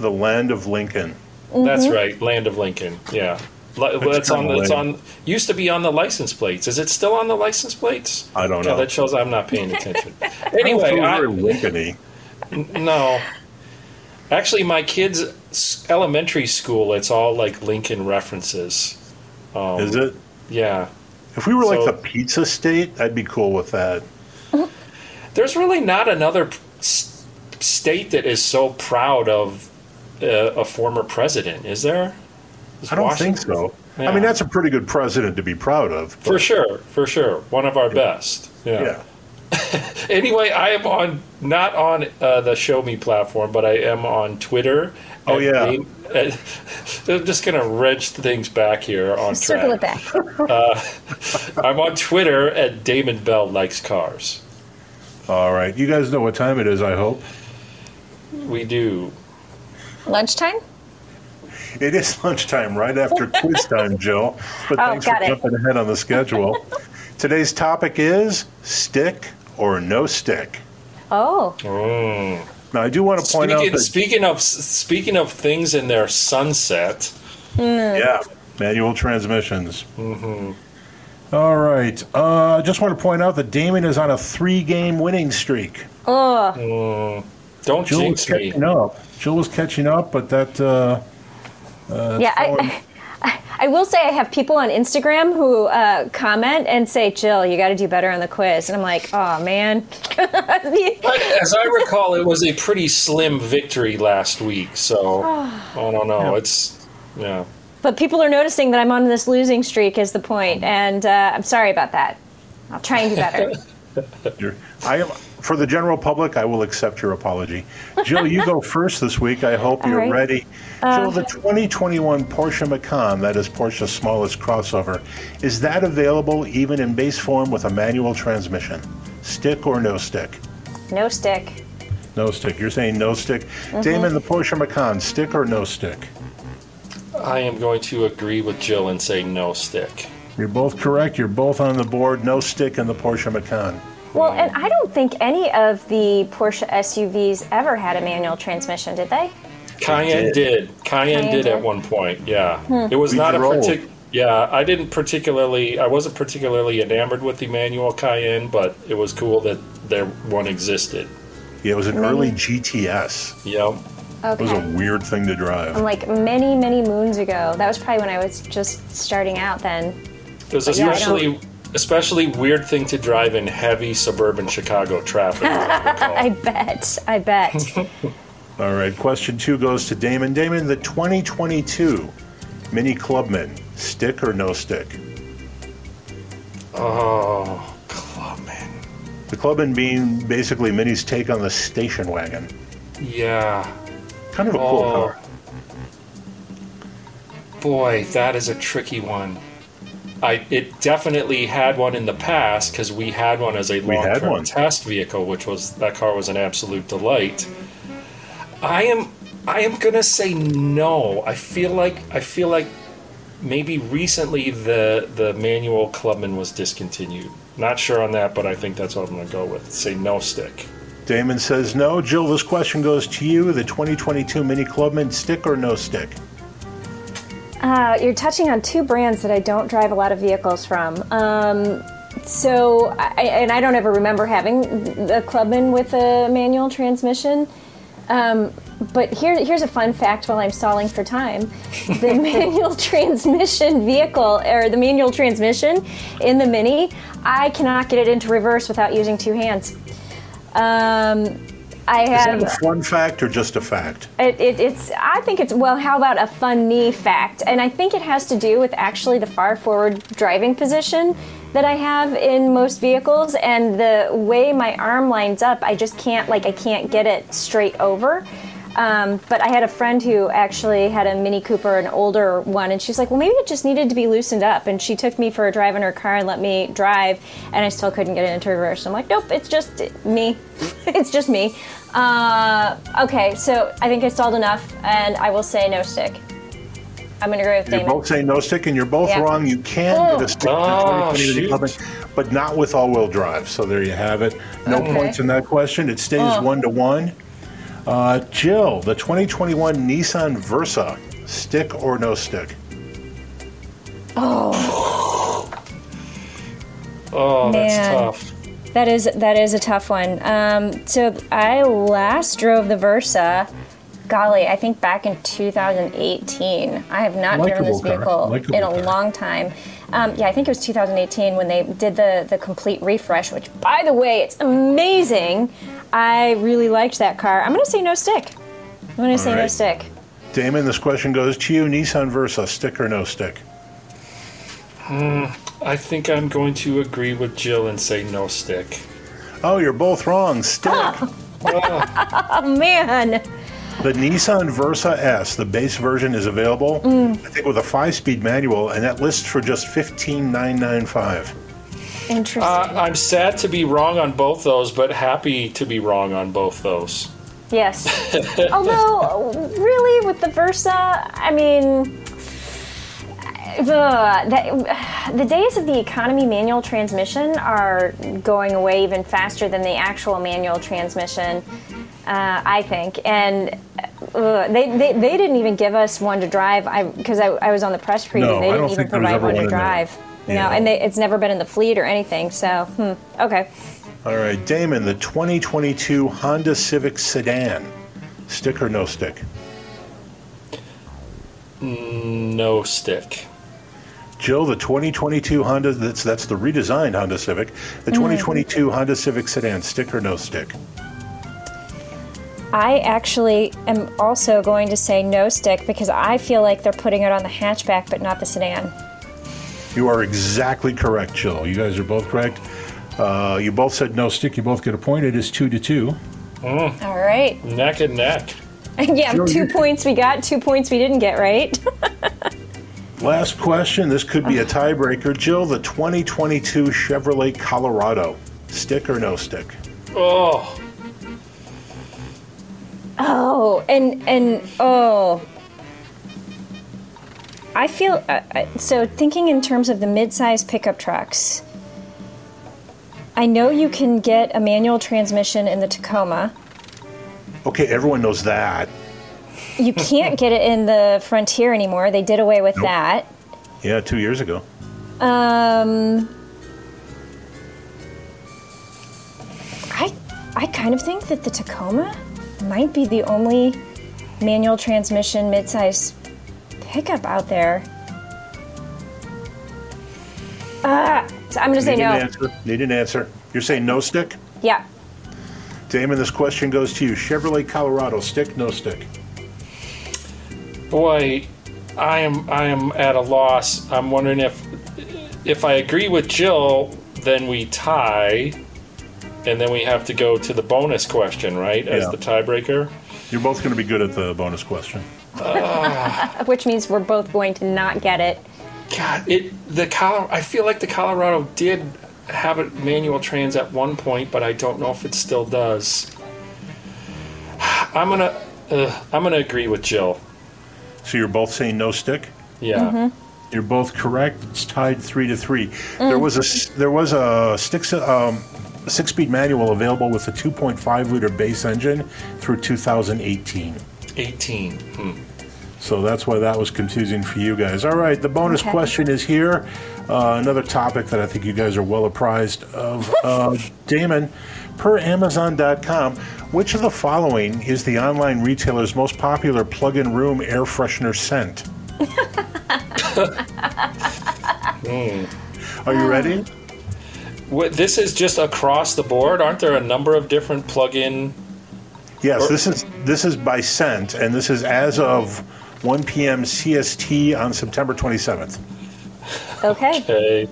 The land of Lincoln. Mm-hmm. That's right, Land of Lincoln. Yeah. Li- It's on. It's on. Used to be on the license plates. Is it still on the license plates? I don't know. that shows I'm not paying attention. Anyway, I, very Lincoln-y. No. Actually, my kids' elementary school, it's all like Lincoln references. Um, Is it? Yeah. If we were like the pizza state, I'd be cool with that. There's really not another state that is so proud of uh, a former president, is there? Is I don't Washington- think so. I mean, that's a pretty good president to be proud of. For sure, for sure. One of our best. Yeah. Anyway, I am on not on uh, the Show Me platform, but I am on Twitter. Oh, yeah. Dame- at- I'm just going to wrench things back here on Circle track. it back. I'm on Twitter at Damon Bell likes cars. All right. You guys know what time it is, I hope. We do. Lunchtime? It is lunchtime, right after quiz time, Jill. But Oh, thanks for it. jumping ahead on the schedule. Today's topic is stick or no stick. Oh, Now, I do want to point Speaking, out that, speaking of speaking of things in their sunset, yeah, manual transmissions. Mm-hmm. All right. Uh, I just want to point out that Damon is on a three-game winning streak. Oh. don't Jill was jinx me. catching up. Jill was catching up, but that uh, yeah, I, I, I will say I have people on Instagram who uh, comment and say, "Jill, you got to do better on the quiz," and I'm like, "Oh man." As I recall, it was a pretty slim victory last week. So I don't know. It's yeah. but people are noticing that I'm on this losing streak. Is the point, and uh, I'm sorry about that. I'll try and do better. You're, I am for the general public. I will accept your apology. Jill, you go first this week. I hope All you're right. ready. Jill, the 2021 Porsche Macan, that is Porsche's smallest crossover, is that available even in base form with a manual transmission? Stick or no stick? no stick. No stick. You're saying no stick. Mm-hmm. Damon, the Porsche Macan, stick or no stick? I am going to agree with Jill and say no stick. You're both correct. You're both on the board. No stick in the Porsche Macan. Well, and I don't think any of the Porsche SUVs ever had a manual transmission, did they? Cayenne did. did. Cayenne Cayenne did did? at one point. Yeah, hmm. it was We not a drove. partic. Yeah, I didn't particularly. I wasn't particularly enamored with the manual Cayenne, but it was cool that there one existed. Yeah, it was an early GTS. Yep. Okay. It was a weird thing to drive. Like many, many moons ago. That was probably when I was just starting out then. It was But yeah, I especially especially weird thing to drive in heavy suburban Chicago traffic. I bet. I bet. All right, question two goes to Damon. Damon, the 2022 Mini Clubman, stick or no stick? oh, Clubman. The Clubman being basically Mini's take on the station wagon. Yeah. Kind of a cool Oh. car. Boy, that is a tricky one. I it definitely had one in the past because we had one as a long-term test vehicle, which was that car was an absolute delight. I am I am gonna say no. I feel like I feel like maybe recently the the manual Clubman was discontinued. Not sure on that, but I think that's what I'm gonna go with. Say no stick. Damon says no. Jill, this question goes to you. The 2022 Mini Clubman, stick or no stick? Uh, you're touching on two brands that I don't drive a lot of vehicles from. Um, so, I, and I don't ever remember having the Clubman with a manual transmission. Um, but here, here's a fun fact while I'm stalling for time. The manual transmission vehicle, or the manual transmission in the Mini, I cannot get it into reverse without using two hands. Um, I Is have. that a fun fact or just a fact? It, it, it's. I think it's. Well, how about a funny fact? And I think it has to do with actually the far forward driving position that I have in most vehicles, and the way my arm lines up. I just can't. Like I can't get it straight over. Um, but I had a friend who actually had a Mini Cooper, an older one, and she's like, "Well, maybe it just needed to be loosened up." And she took me for a drive in her car and let me drive, and I still couldn't get it into reverse. I'm like, "Nope, it's just me. it's just me." Uh, okay, so I think I stalled enough, and I will say no stick. I'm gonna agree with You're Damon. both saying no stick, and you're both Yeah. wrong. You can Oh. get a stick to Oh, 2020 Mini shoot. But not with all-wheel drive. So there you have it. No Okay. points in that question. It stays Oh. one to one. Uh, Jill, the 2021 Nissan Versa, stick or no stick? Oh, that's Man. tough. That is that is a tough one. Um, so I last drove the Versa. Golly, I think back in 2018. I have not driven this vehicle in a car. long time. Um, yeah, I think it was 2018 when they did the the complete refresh. Which, by the way, it's amazing. I really liked that car. I'm going to say no stick. I'm going to say no stick. Damon, this question goes to you. Nissan Versa, stick or no stick? I think I'm going to agree with Jill and say no stick. Oh, you're both wrong. Stick. Oh man. The Nissan Versa S, the base version, is available. Mm. I think with a five-speed manual, and that lists for just fifteen nine nine five. Interesting. Uh, I'm sad to be wrong on both those, but happy to be wrong on both those. Yes. Although, really, with the Versa, I mean, the, the, the days of the economy manual transmission are going away even faster than the actual manual transmission, uh, I think. And uh, they, they, they didn't even give us one to drive because I, I, was on the press preview. No, they I didn't don't even think there was provide one one to drive. You know, Yeah. and they, it's never been in the fleet or anything. So, hmm, okay. All right, Damon, the 2022 Honda Civic sedan, stick or no stick? No stick. Jill, the 2022 Honda, that's, that's the redesigned Honda Civic, the 2022 Honda Civic sedan, stick or no stick? I actually am also going to say no stick because I feel like they're putting it on the hatchback but not the sedan. You are exactly correct, Jill. You guys are both correct. Uh, you both said no stick. You both get a point. It is two to two. All right. Neck and neck. yeah, Jill, two points we got, two points we didn't get right. Last question. This could be a tiebreaker. Jill, the 2022 Chevrolet Colorado, stick or no stick? Oh, oh, and and oh. I feel uh, uh, so thinking in terms of the mid-size pickup trucks. I know you can get a manual transmission in the Tacoma. Okay, everyone knows that. You can't get it in the Frontier anymore. They did away with Nope. that. Yeah, two years ago. Um, I I kind of think that the Tacoma might be the only manual transmission midsize pickup out there. Ah, so I'm gonna say Need an no. answer. Need an answer. You're saying no stick? Yeah, Damon, this question goes to you. Chevrolet Colorado, stick, no stick? boy, I am I am at a loss. I'm wondering if if I agree with Jill, then we tie, and then we have to go to the bonus question, right? As Yeah. the tiebreaker. You're both going to be good at the bonus question. which means we're both going to not get it. God, it the Col- I feel like the Colorado did have a manual trans at one point, but I don't know if it still does. I'm gonna uh, I'm gonna agree with Jill. So you're both saying no stick? Yeah. You're both correct. It's tied three to three. There was a there was a stick um, six speed manual available with a 2.5 liter base engine through 2018. 18. Hmm. So that's why that was confusing for you guys. All right, the bonus Okay. question is here. Uh, another topic that I think you guys are well apprised of. Uh, Damon, per Amazon.com, which of the following is the online retailer's most popular plug in room air freshener scent? Are you ready? What, this is just across the board. Aren't there a number of different plug-in? Yes, this is this is by scent, and this is as of 1 p.m. CST on September 27th Okay. Okay.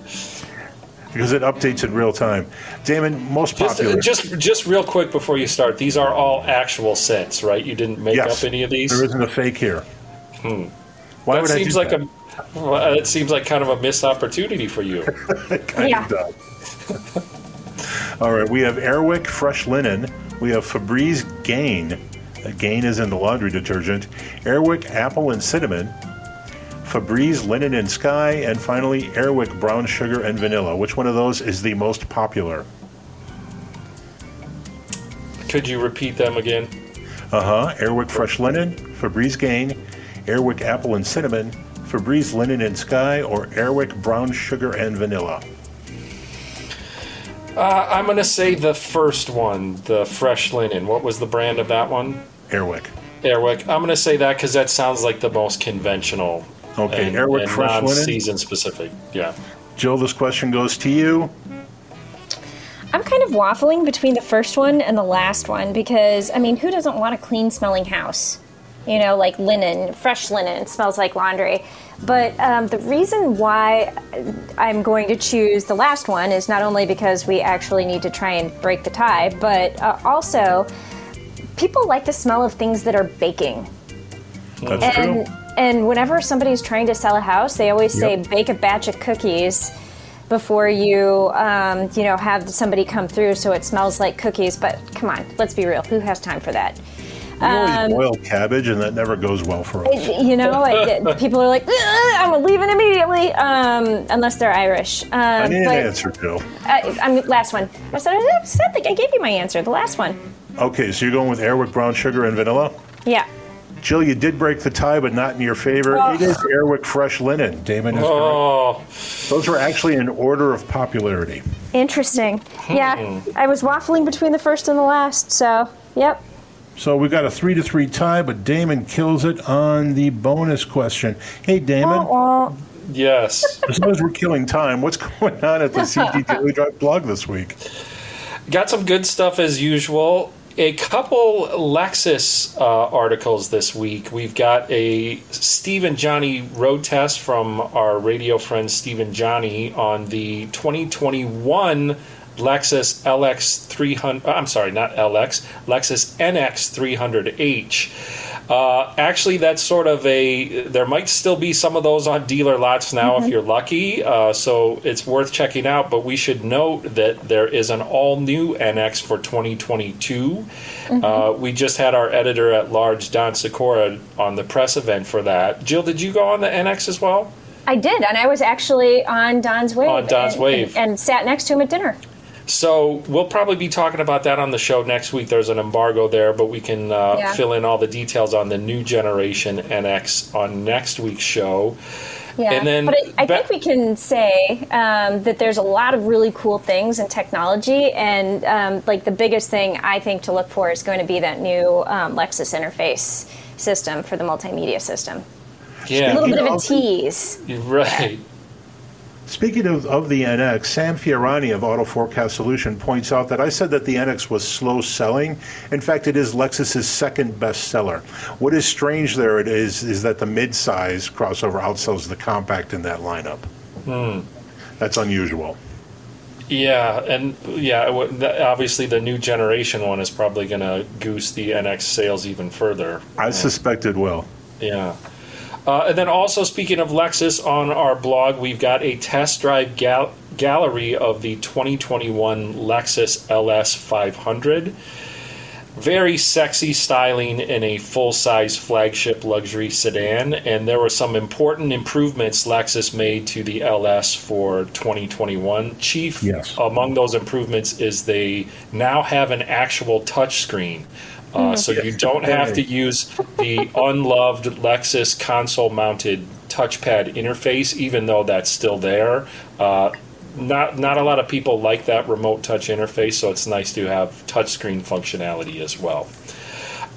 because it updates in real time. Damon, most Just, popular. just, just real quick before you start, these are all actual sets, right? You didn't make yes, up any of these. There isn't a fake here. Hmm. Why that would seems I like do a. Well, it seems like kind of a missed opportunity for you. Kind Yeah. of does. All right, we have Airwick Fresh Linen. We have Febreze Gain. Uh, Gain is in the laundry detergent. Airwick Apple and Cinnamon. Febreze Linen and Sky. And finally, Airwick Brown Sugar and Vanilla. Which one of those is the most popular? Could you repeat them again? Uh huh. Airwick Fresh Linen, Febreze Gain, Airwick Apple and Cinnamon, Febreze Linen and Sky, or Airwick Brown Sugar and Vanilla. Uh, I'm going to say the first one, the fresh linen. What was the brand of that one? Airwick. Airwick. I'm going to say that because that sounds like the most conventional. Okay, and, Airwick and Fresh Linen. non-season specific. Yeah. Jill, this question goes to you. I'm kind of waffling between the first one and the last one because, I mean, who doesn't want a clean smelling house? You know, like linen, fresh linen, smells like laundry. But um, the reason why I'm going to choose the last one is not only because we actually need to try and break the tie, but uh, also people like the smell of things that are baking. That's And true. and whenever somebody's trying to sell a house, they always say Yep. bake a batch of cookies before you um, you know have somebody come through so it smells like cookies. But come on, let's be real. Who has time for that? We always um, boil cabbage, and that never goes well for us. You know, it- people are like, I'm leaving immediately, um, unless they're Irish. Um, I need but, an answer, Jill. Uh, I'm last one. I said, I said like I gave you my answer. The last one. Okay, so you're going with Airwick Brown Sugar and Vanilla? Yeah. Jill, you did break the tie, but not in your favor. Oh. It is Airwick Fresh Linen. Damon is correct. Oh, Those were actually in order of popularity. Interesting. Yeah, I was waffling between the first and the last. So, yep. So we've got a three to three tie, but Damon kills it on the bonus question. Hey, Damon, Wah, wah. Yes. as long as we're killing time, what's going on at the CG Daily Drive blog this week? Got some good stuff as usual. A couple Lexus uh, articles this week. We've got a Steve and Johnny road test from our radio friend Steve and Johnny on the 2021 Lexus LX 300. I'm sorry, not LX. Lexus NX 300H. Uh, actually, that's sort of a. There might still be some of those on dealer lots now if you're lucky. Uh, so it's worth checking out. But we should note that there is an all new NX for 2022. Uh, we just had our editor at large, Don Sikora, on the press event for that. Jill, did you go on the NX as well? I did, and I was actually on Don's wave. On Don's and, wave. And, and sat next to him at dinner. So we'll probably be talking about that on the show next week. There's an embargo there, but we can uh, Yeah. fill in all the details on the new generation NX on next week's show. Yeah, And then but I, I ba- think we can say um, that there's a lot of really cool things in technology, and um, like the biggest thing I think to look for is going to be that new um, Lexus interface system for the multimedia system. Yeah, A Yeah, little bit of a tease. you're right. Speaking of, of the NX, Sam Fiorani of Auto Forecast Solution points out that I said that the NX was slow selling. In fact, it is Lexus's second best seller. What is strange there it is is that the midsize crossover outsells the compact in that lineup. Hmm. That's unusual. Yeah, and yeah, obviously the new generation one is probably going to goose the NX sales even further. I hmm. suspect it will. Yeah. Uh, and then also speaking of Lexus, on our blog we've got a test drive gal- gallery of the 2021 Lexus LS 500. Very sexy styling in a full size flagship luxury sedan, and there were some important improvements Lexus made to the LS for 2021. Chief Yes. among those improvements is they now have an actual touchscreen. Uh, so you don't have to use the unloved Lexus console mounted touchpad interface, even though that's still there. Uh, not not a lot of people like that remote touch interface, so it's nice to have touchscreen functionality as well.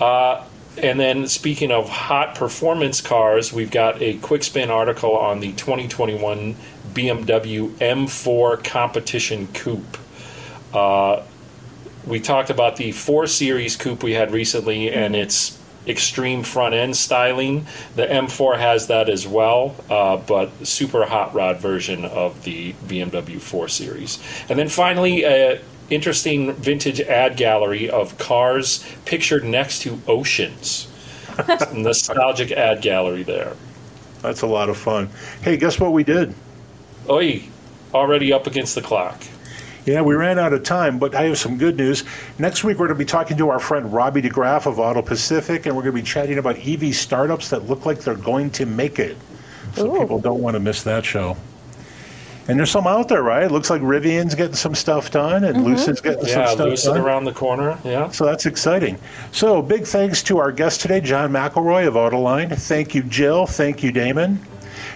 Uh, and then, speaking of hot performance cars, we've got a quick spin article on the 2021 BMW M4 Competition Coupe. Uh, we talked about the 4 Series coupe we had recently and its extreme front end styling. The M4 has that as well, uh, but super hot rod version of the BMW 4 Series. And then finally, a interesting vintage ad gallery of cars pictured next to oceans. Nostalgic ad gallery there. That's a lot of fun. Hey, guess what we did? Oi, already up against the clock. Yeah, we ran out of time, but I have some good news. Next week, we're going to be talking to our friend Robbie DeGraff of Auto Pacific, and we're going to be chatting about EV startups that look like they're going to make it. So Ooh. people don't want to miss that show. And there's some out there, right? It looks like Rivian's getting some stuff done, and mm-hmm. Lucid's getting some Yeah, stuff Lucid done. around the corner. Yeah. So that's exciting. So big thanks to our guest today, John McElroy of Autoline. Thank you, Jill. Thank you, Damon.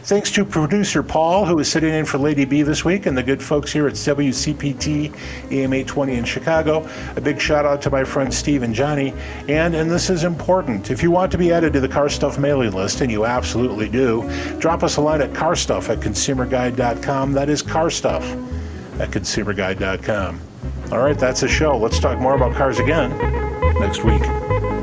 Thanks to producer Paul, who is sitting in for Lady B this week, and the good folks here at WCPT AM 820 in Chicago. A big shout out to my friends Steve and Johnny. And, and this is important, if you want to be added to the Car Stuff mailing list, and you absolutely do, drop us a line at carstuff at consumerguide.com. That is carstuff at consumerguide.com. All right, that's the show. Let's talk more about cars again next week.